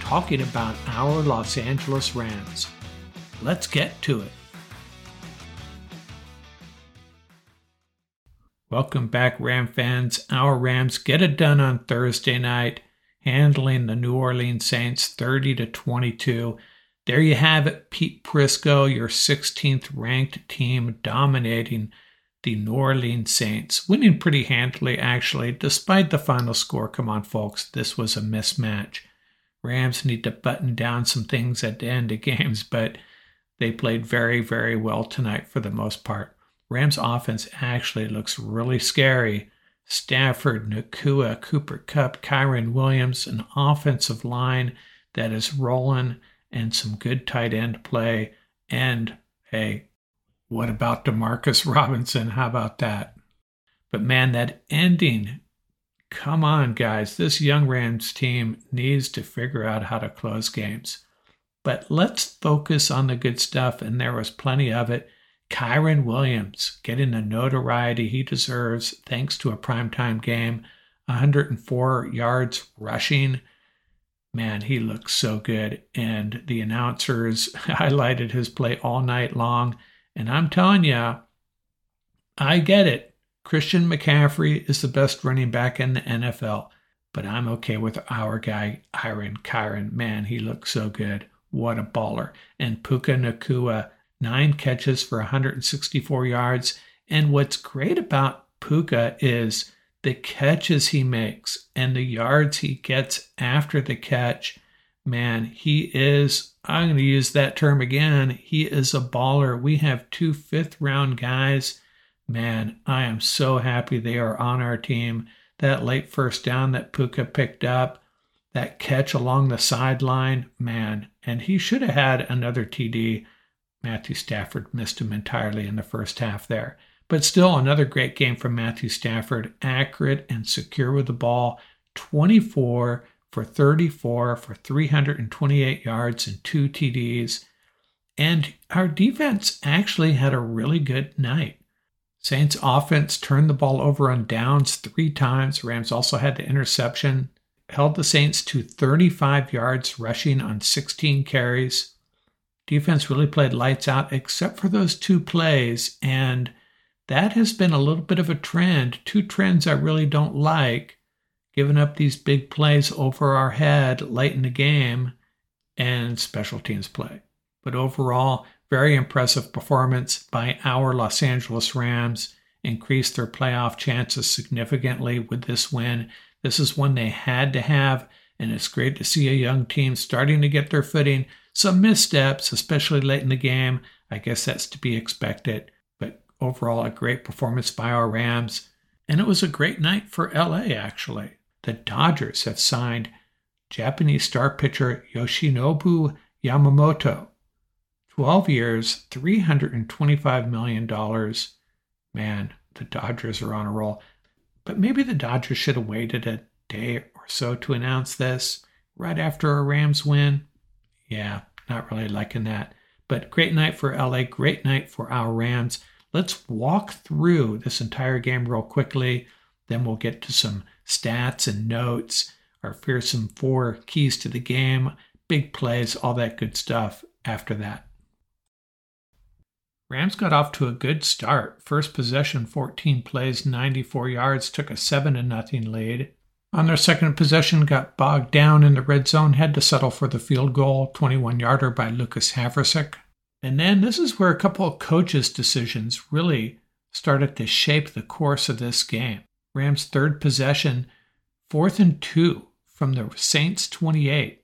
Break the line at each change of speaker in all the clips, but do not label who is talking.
talking about our Los Angeles Rams. Let's get to it. Welcome back, Ram fans. Our Rams get it done on Thursday night, handling the New Orleans Saints 30 to 22. There you have it, Pete Prisco, your 16th ranked team, dominating the New Orleans Saints, winning pretty handily, actually, despite the final score. Come on, folks, this was a mismatch. Rams need to button down some things at the end of games, but they played very, very well tonight for the most part. Rams offense actually looks really scary. Stafford, Nacua, Cooper Kupp, Kyren Williams, an offensive line that is rolling, and some good tight end play. And hey, what about Demarcus Robinson? How about that? But man, that ending come on, guys. This young Rams team needs to figure out how to close games. But let's focus on the good stuff, and there was plenty of it. Kyren Williams getting the notoriety he deserves thanks to a primetime game, 104 yards rushing. Man, he looks so good. And the announcers highlighted his play all night long. And I'm telling you, I get it. Christian McCaffrey is the best running back in the NFL, but I'm okay with our guy, Iron Kyren. Man, he looks so good. What a baller. And Puka Nacua, nine catches for 164 yards. And what's great about Puka is the catches he makes and the yards he gets after the catch. Man, he is, I'm going to use that term again, he is a baller. We have two fifth round guys Man, I am so happy they are on our team. That late first down that Puka picked up, that catch along the sideline, man, and he should have had another TD. Matthew Stafford missed him entirely in the first half there. But still, another great game from Matthew Stafford, accurate and secure with the ball, 24 for 34 for 328 yards and two TDs. And our defense actually had a really good night. Saints offense turned the ball over on downs three times. Rams also had the interception, held the Saints to 35 yards rushing on 16 carries. Defense really played lights out except for those two plays, and that has been a little bit of a trend. Two trends I really don't like giving up these big plays over our head late in the game and special teams play. But overall, very impressive performance by our Los Angeles Rams. Increased their playoff chances significantly with this win. This is one they had to have, and it's great to see a young team starting to get their footing. Some missteps, especially late in the game. I guess that's to be expected. But overall, a great performance by our Rams. And it was a great night for LA, actually. The Dodgers have signed Japanese star pitcher Yoshinobu Yamamoto 12 years, $325 million. Man, the Dodgers are on a roll. But maybe the Dodgers should have waited a day or so to announce this right after a Rams win. Yeah, not really liking that. But great night for LA, great night for our Rams. Let's walk through this entire game real quickly. Then we'll get to some stats and notes. our fearsome four keys to the game, big plays, all that good stuff after that. Rams got off to a good start. First possession, 14 plays, 94 yards, took a 7 0 lead. On their second possession, got bogged down in the red zone, had to settle for the field goal, 21 yarder by Lucas Havrisik. And then this is where a couple of coaches' decisions really started to shape the course of this game. Rams' third possession, fourth and two from the Saints 28.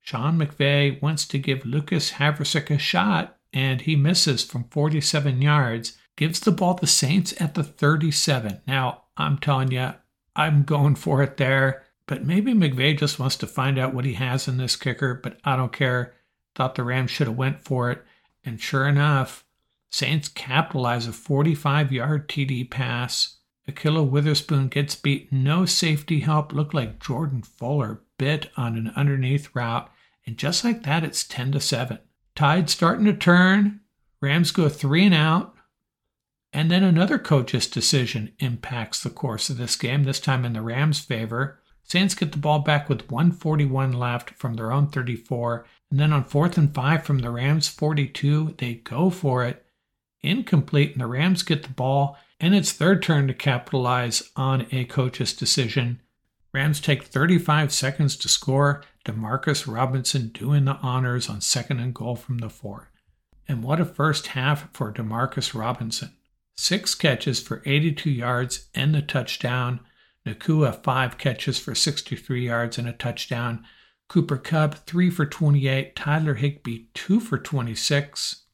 Sean McVay wants to give Lucas Havrisik a shot, and he misses from 47 yards, gives the ball to Saints at the 37. Now, I'm telling you, I'm going for it there, but maybe McVay just wants to find out what he has in this kicker, but I don't care. Thought the Rams should have went for it. And sure enough, Saints capitalize a 45 yard TD pass. Ahkello Witherspoon gets beat. No safety help. Looked like Jordan Fuller bit on an underneath route. And just like that, it's 10 to 7. Tide starting to turn. Rams go three and out. And then another coach's decision impacts the course of this game, this time in the Rams' favor. Saints get the ball back with 141 left from their own 34. And then on fourth and five from the Rams 42, they go for it. Incomplete, and the Rams get the ball, and it's their turn to capitalize on a coach's decision. Rams take 35 seconds to score. Demarcus Robinson doing the honors on second and goal from the four. And what a first half for Demarcus Robinson. Six catches for 82 yards and a touchdown. Nacua, five catches for 63 yards and a touchdown. Cooper Kupp, three for 28. Tyler Higbee, two for 26.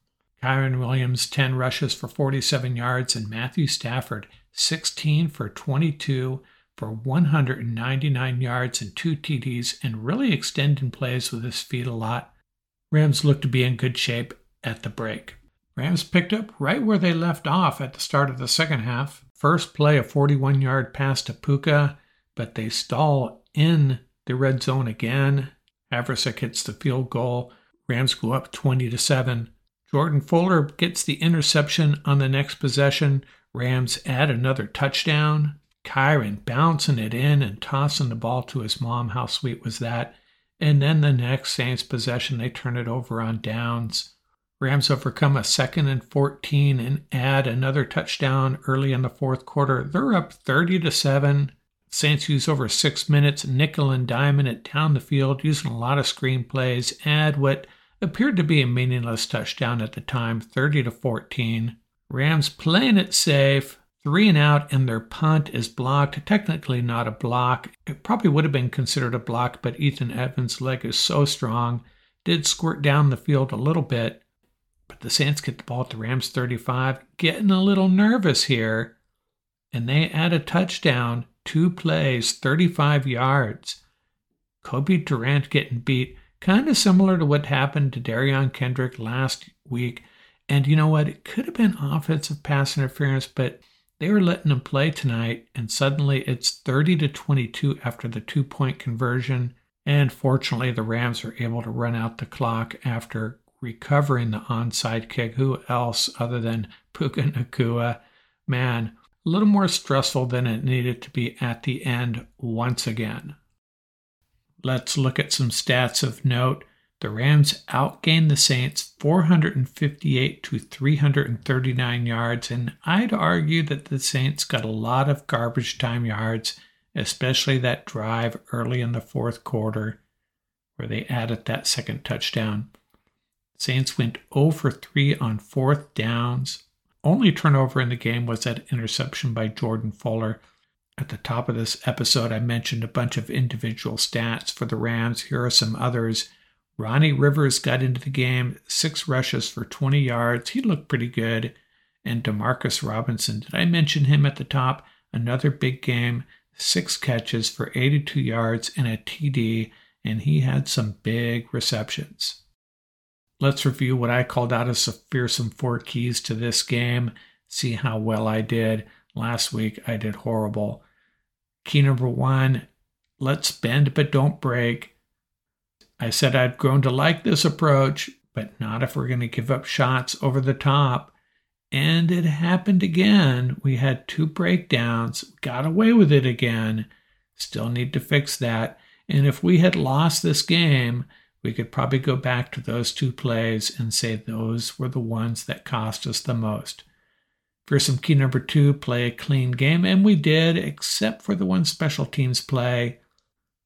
Kyren Williams, 10 rushes for 47 yards. And Matthew Stafford, 16 for 22 for 199 yards and two TDs, and really extending plays with his feet a lot. Rams look to be in good shape at the break. Rams picked up right where they left off at the start of the second half. First play, a 41 yard pass to Puka, but they stall in the red zone again. Havrisik hits the field goal. Rams go up 20 to 7. Jordan Fuller gets the interception on the next possession. Rams add another touchdown. Kyren bouncing it in and tossing the ball to his mom. How sweet was that? And then the next Saints possession, they turn it over on downs. Rams overcome a second and 14 and add another touchdown early in the fourth quarter. They're up 30 to 7. Saints use over six minutes, nickel and diamond it down the field, using a lot of screen plays, add what appeared to be a meaningless touchdown at the time, 30 to 14. Rams playing it safe, three and out, and their punt is blocked. Technically not a block. It probably would have been considered a block, but Ethan Evans' leg is so strong, did squirt down the field a little bit. But the Saints get the ball at the Rams 35, getting a little nervous here. And they add a touchdown, two plays, 35 yards. Cobie Durant getting beat, kind of similar to what happened to Derion Kendrick last week. And you know what? It could have been offensive pass interference, but they were letting him play tonight, and suddenly it's 30 to 22 after the two point conversion. And fortunately, the Rams are able to run out the clock after recovering the onside kick. Who else other than Puka Nacua? Man, a little more stressful than it needed to be at the end once again. Let's look at some stats of note. The Rams outgained the Saints 458 to 339 yards, and I'd argue that the Saints got a lot of garbage time yards, especially that drive early in the fourth quarter where they added that second touchdown. Saints went 0 for 3 on fourth downs. Only turnover in the game was that interception by Jordan Fuller. At the top of this episode, I mentioned a bunch of individual stats for the Rams. Here are some others. Ronnie Rivers got into the game, six rushes for 20 yards. He looked pretty good. And Demarcus Robinson, did I mention him at the top? Another big game, six catches for 82 yards and a TD, and he had some big receptions. Let's review what I called out as the fearsome four keys to this game. See how well I did. Last week I did horrible. Key number one let's bend but don't break. I said I'd grown to like this approach, but not if we're going to give up shots over the top. And it happened again. We had two breakdowns, got away with it again. Still need to fix that. And if we had lost this game, we could probably go back to those two plays and say those were the ones that cost us the most. Fearsome key number two, play a clean game, and we did, except for the one special teams play.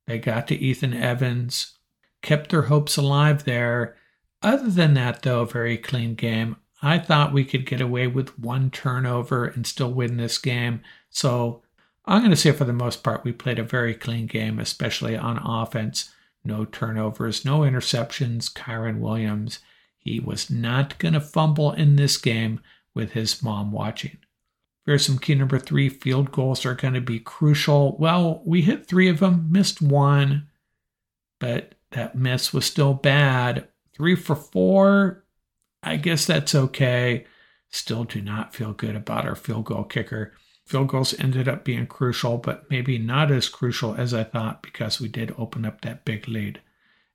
They got to Ethan Evans, kept their hopes alive there. Other than that, though, very clean game. I thought we could get away with one turnover and still win this game. So I'm going to say for the most part, we played a very clean game, especially on offense. No turnovers, no interceptions. Kyren Williams, he was not going to fumble in this game with his mom watching. Fearsome key number three field goals are going to be crucial. Well, we hit three of them, missed one, but that miss was still bad. Three for four, I guess that's okay. Still do not feel good about our field goal kicker. Field goals ended up being crucial, but maybe not as crucial as I thought because we did open up that big lead.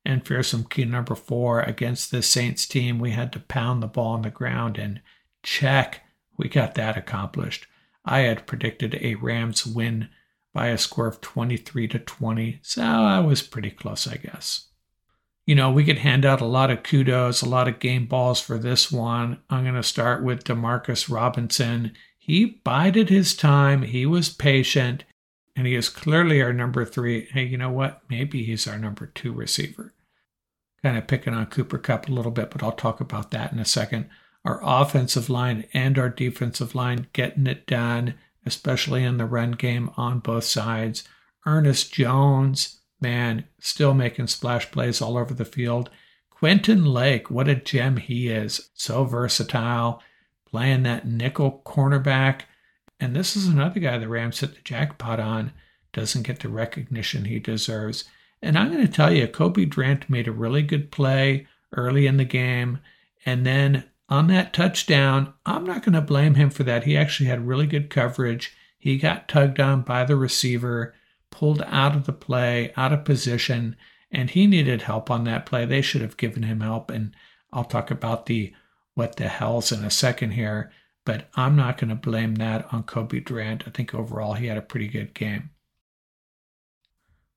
And fearsome key number four against the Saints team, we had to pound the ball on the ground and check. We got that accomplished. I had predicted a Rams win by a score of 23 to 20, so I was pretty close, I guess. You know, we could hand out a lot of kudos, a lot of game balls for this one. I'm going to start with Demarcus Robinson. He bided his time, he was patient, and he is clearly our number three. Hey, you know what? Maybe he's our number two receiver. Kind of picking on Cooper Kupp a little bit, but I'll talk about that in a second our offensive line and our defensive line getting it done, especially in the run game on both sides. Ernest Jones, man, still making splash plays all over the field. Quentin Lake, what a gem he is. So versatile, playing that nickel cornerback. And this is another guy the Rams hit the jackpot on. Doesn't get the recognition he deserves. And I'm going to tell you, Cobie Durant made a really good play early in the game. And then on that touchdown, I'm not going to blame him for that. He actually had really good coverage. He got tugged on by the receiver, pulled out of the play, out of position, and he needed help on that play. They should have given him help. And I'll talk about the what the hells in a second here, but I'm not going to blame that on Cobie Durant. I think overall he had a pretty good game.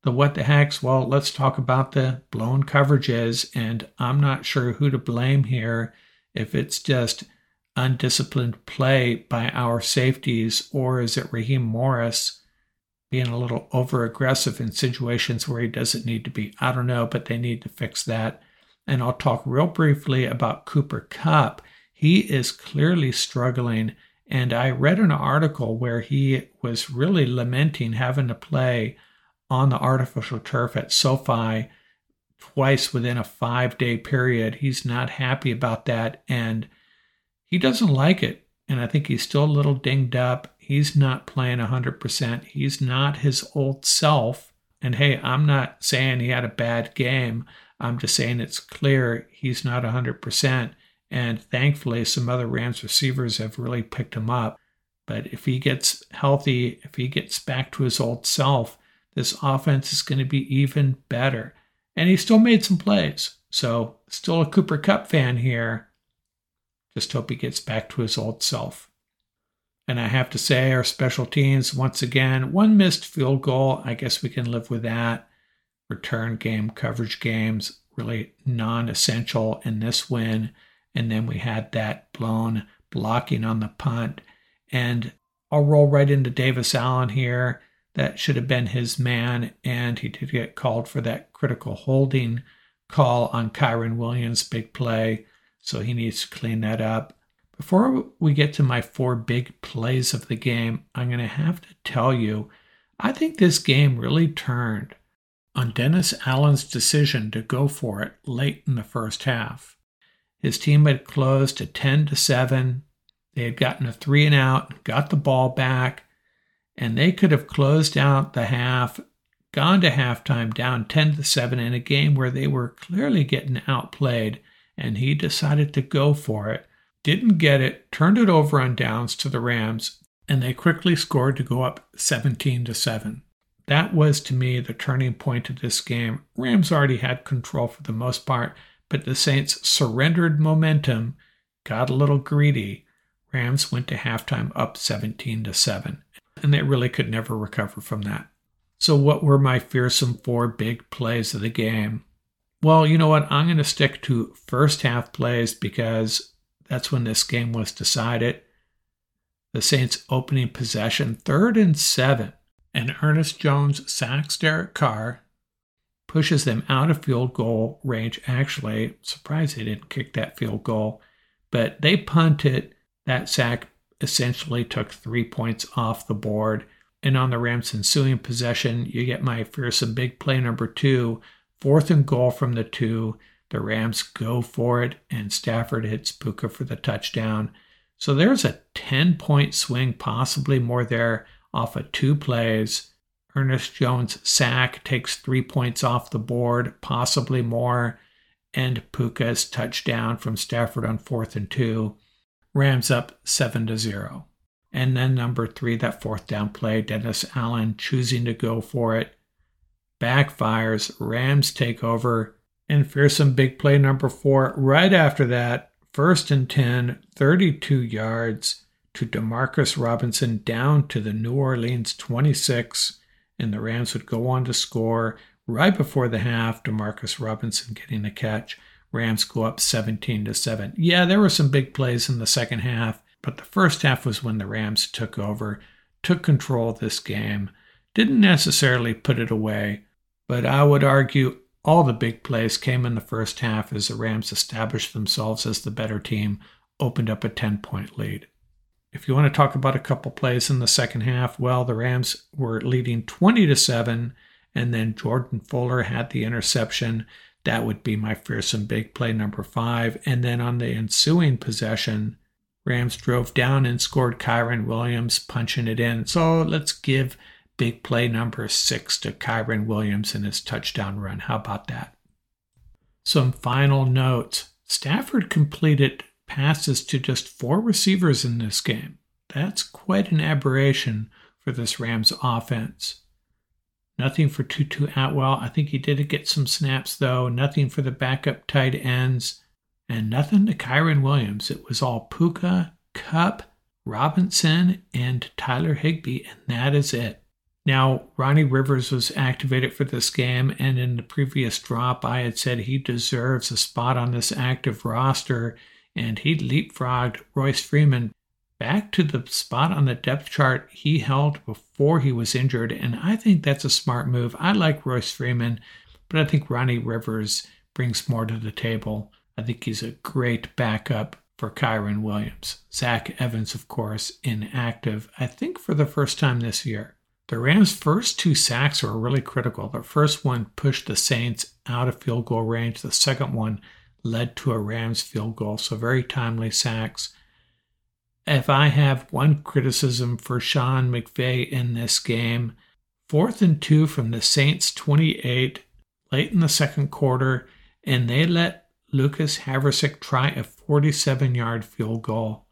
The what the heck's, well, let's talk about the blown coverages, and I'm not sure who to blame here if it's just undisciplined play by our safeties, or is it Raheem Morris being a little over aggressive in situations where he doesn't need to be? I don't know, but they need to fix that. And I'll talk real briefly about Cooper Kupp. He is clearly struggling. And I read an article where he was really lamenting having to play on the artificial turf at SoFi twice within a five day period. He's not happy about that and he doesn't like it. And I think he's still a little dinged up. He's not playing 100%. He's not his old self. And hey, I'm not saying he had a bad game. I'm just saying it's clear he's not 100%. And thankfully, some other Rams receivers have really picked him up. But if he gets healthy, if he gets back to his old self, this offense is going to be even better and he still made some plays. So, still a Cooper Kupp fan here. Just hope he gets back to his old self. And I have to say, our special teams, once again, one missed field goal. I guess we can live with that. Return game, coverage games, really non essential in this win. And then we had that blown blocking on the punt. And I'll roll right into Davis Allen here that should have been his man, and he did get called for that critical holding call on Kyren Williams' big play, so he needs to clean that up. Before we get to my four big plays of the game, I'm going to have to tell you I think this game really turned on Dennis Allen's decision to go for it late in the first half. His team had closed to 10 to 7. They had gotten a three and out, got the ball back, and they could have closed out the half, gone to halftime down 10 to 7 in a game where they were clearly getting outplayed, and he decided to go for it. Didn't get it, turned it over on downs to the Rams, and they quickly scored to go up 17 to 7. That was to me the turning point of this game. Rams already had control for the most part, but the Saints surrendered momentum, got a little greedy. Rams went to halftime up 17 to 7 and they really could never recover from that. So, what were my fearsome four big plays of the game? Well, you know what? I'm going to stick to first half plays because that's when this game was decided. The Saints opening possession, third and seven, and Ernest Jones sacks Derek Carr, pushes them out of field goal range. Actually, surprised they didn't kick that field goal, but they punted. That sack essentially took three points off the board. And on the Rams' ensuing possession, you get my fearsome big play number two, fourth and goal from the two. The Rams go for it, and Stafford hits Puka for the touchdown. So there's a 10 point swing, possibly more there, off of two plays. Ernest Jones' sack takes three points off the board, possibly more, and Puka's touchdown from Stafford on fourth and two. Rams up 7 to 0. And then number three, that fourth down play, Dennis Allen choosing to go for it. Backfires, Rams take over, and fearsome big play number four. Right after that, first and 10, 32 yards to Demarcus Robinson down to the New Orleans 26, and the Rams would go on to score right before the half. Demarcus Robinson getting the catch. Rams go up 17 to 7. Yeah, there were some big plays in the second half, but the first half was when the Rams took over, took control of this game, didn't necessarily put it away, but I would argue all the big plays came in the first half as the Rams established themselves as the better team, opened up a 10 point lead. If you want to talk about a couple plays in the second half, well, the Rams were leading 20 to 7, and then Jordan Fuller had the interception. That would be my fearsome big play number five. And then on the ensuing possession, Rams drove down and scored Kyren Williams, punching it in. So let's give big play number six to Kyren Williams in his touchdown run. How about that? Some final notes. Stafford completed passes to just four receivers in this game. That's quite an aberration for this Rams offense. Nothing for Tutu Atwell. I think he did get some snaps, though. Nothing for the backup tight ends. And nothing to Kyren Williams. It was all Puka, Kupp, Robinson, and Tyler Higbee, and that is it. Now, Ronnie Rivers was activated for this game, and in the previous drop, I had said he deserves a spot on this active roster, and he leapfrogged Royce Freeman back to the spot on the depth chart he held before he was injured. And I think that's a smart move. I like Royce Freeman, but I think Ronnie Rivers brings more to the table. I think he's a great backup for Kyren Williams. Zach Evans, of course, inactive, I think for the first time this year. The Rams' first two sacks were really critical. The first one pushed the Saints out of field goal range. The second one led to a Rams field goal. So very timely sacks if I have one criticism for Sean McVay in this game, fourth and two from the Saints 28 late in the second quarter, and they let Lucas Havrisik try a 47 yard field goal.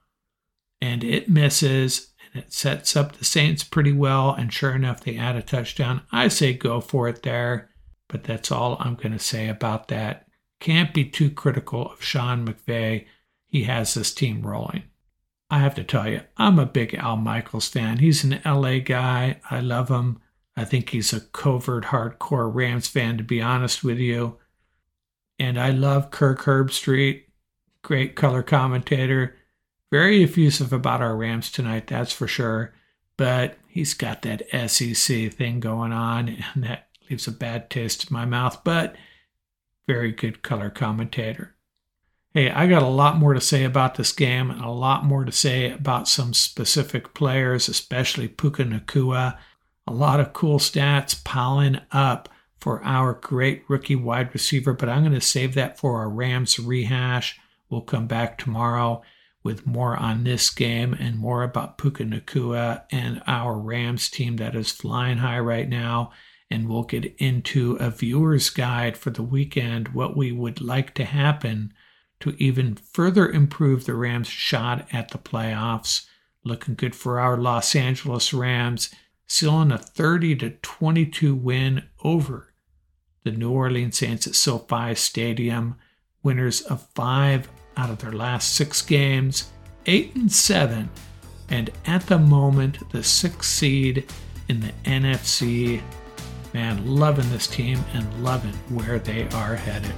And it misses, it sets up the Saints pretty well. And sure enough, they add a touchdown. I say go for it there, but that's all I'm going to say about that. Can't be too critical of Sean McVay. He has this team rolling. I have to tell you, I'm a big Al Michaels fan. He's an LA guy. I love him. I think he's a covert hardcore Rams fan, to be honest with you. And I love Kirk Herbstreit, great color commentator. Very effusive about our Rams tonight, that's for sure. But he's got that SEC thing going on, and that leaves a bad taste in my mouth. But very good color commentator. Hey, I got a lot more to say about this game and a lot more to say about some specific players, especially Puka Nacua. A lot of cool stats piling up for our great rookie wide receiver, but I'm going to save that for our Rams rehash. We'll come back tomorrow with more on this game and more about Puka Nacua and our Rams team that is flying high right now. And we'll get into a viewer's guide for the weekend, what we would like to happen to even further improve the Rams' shot at the playoffs. Looking good for our Los Angeles Rams, sealing a 30 to 22 win over the New Orleans Saints at SoFi Stadium. Winners of five out of their last six games, eight and seven, and at the moment the sixth seed in the NFC Man, loving this team and loving where they are headed.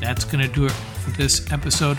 That's going to do it for this episode.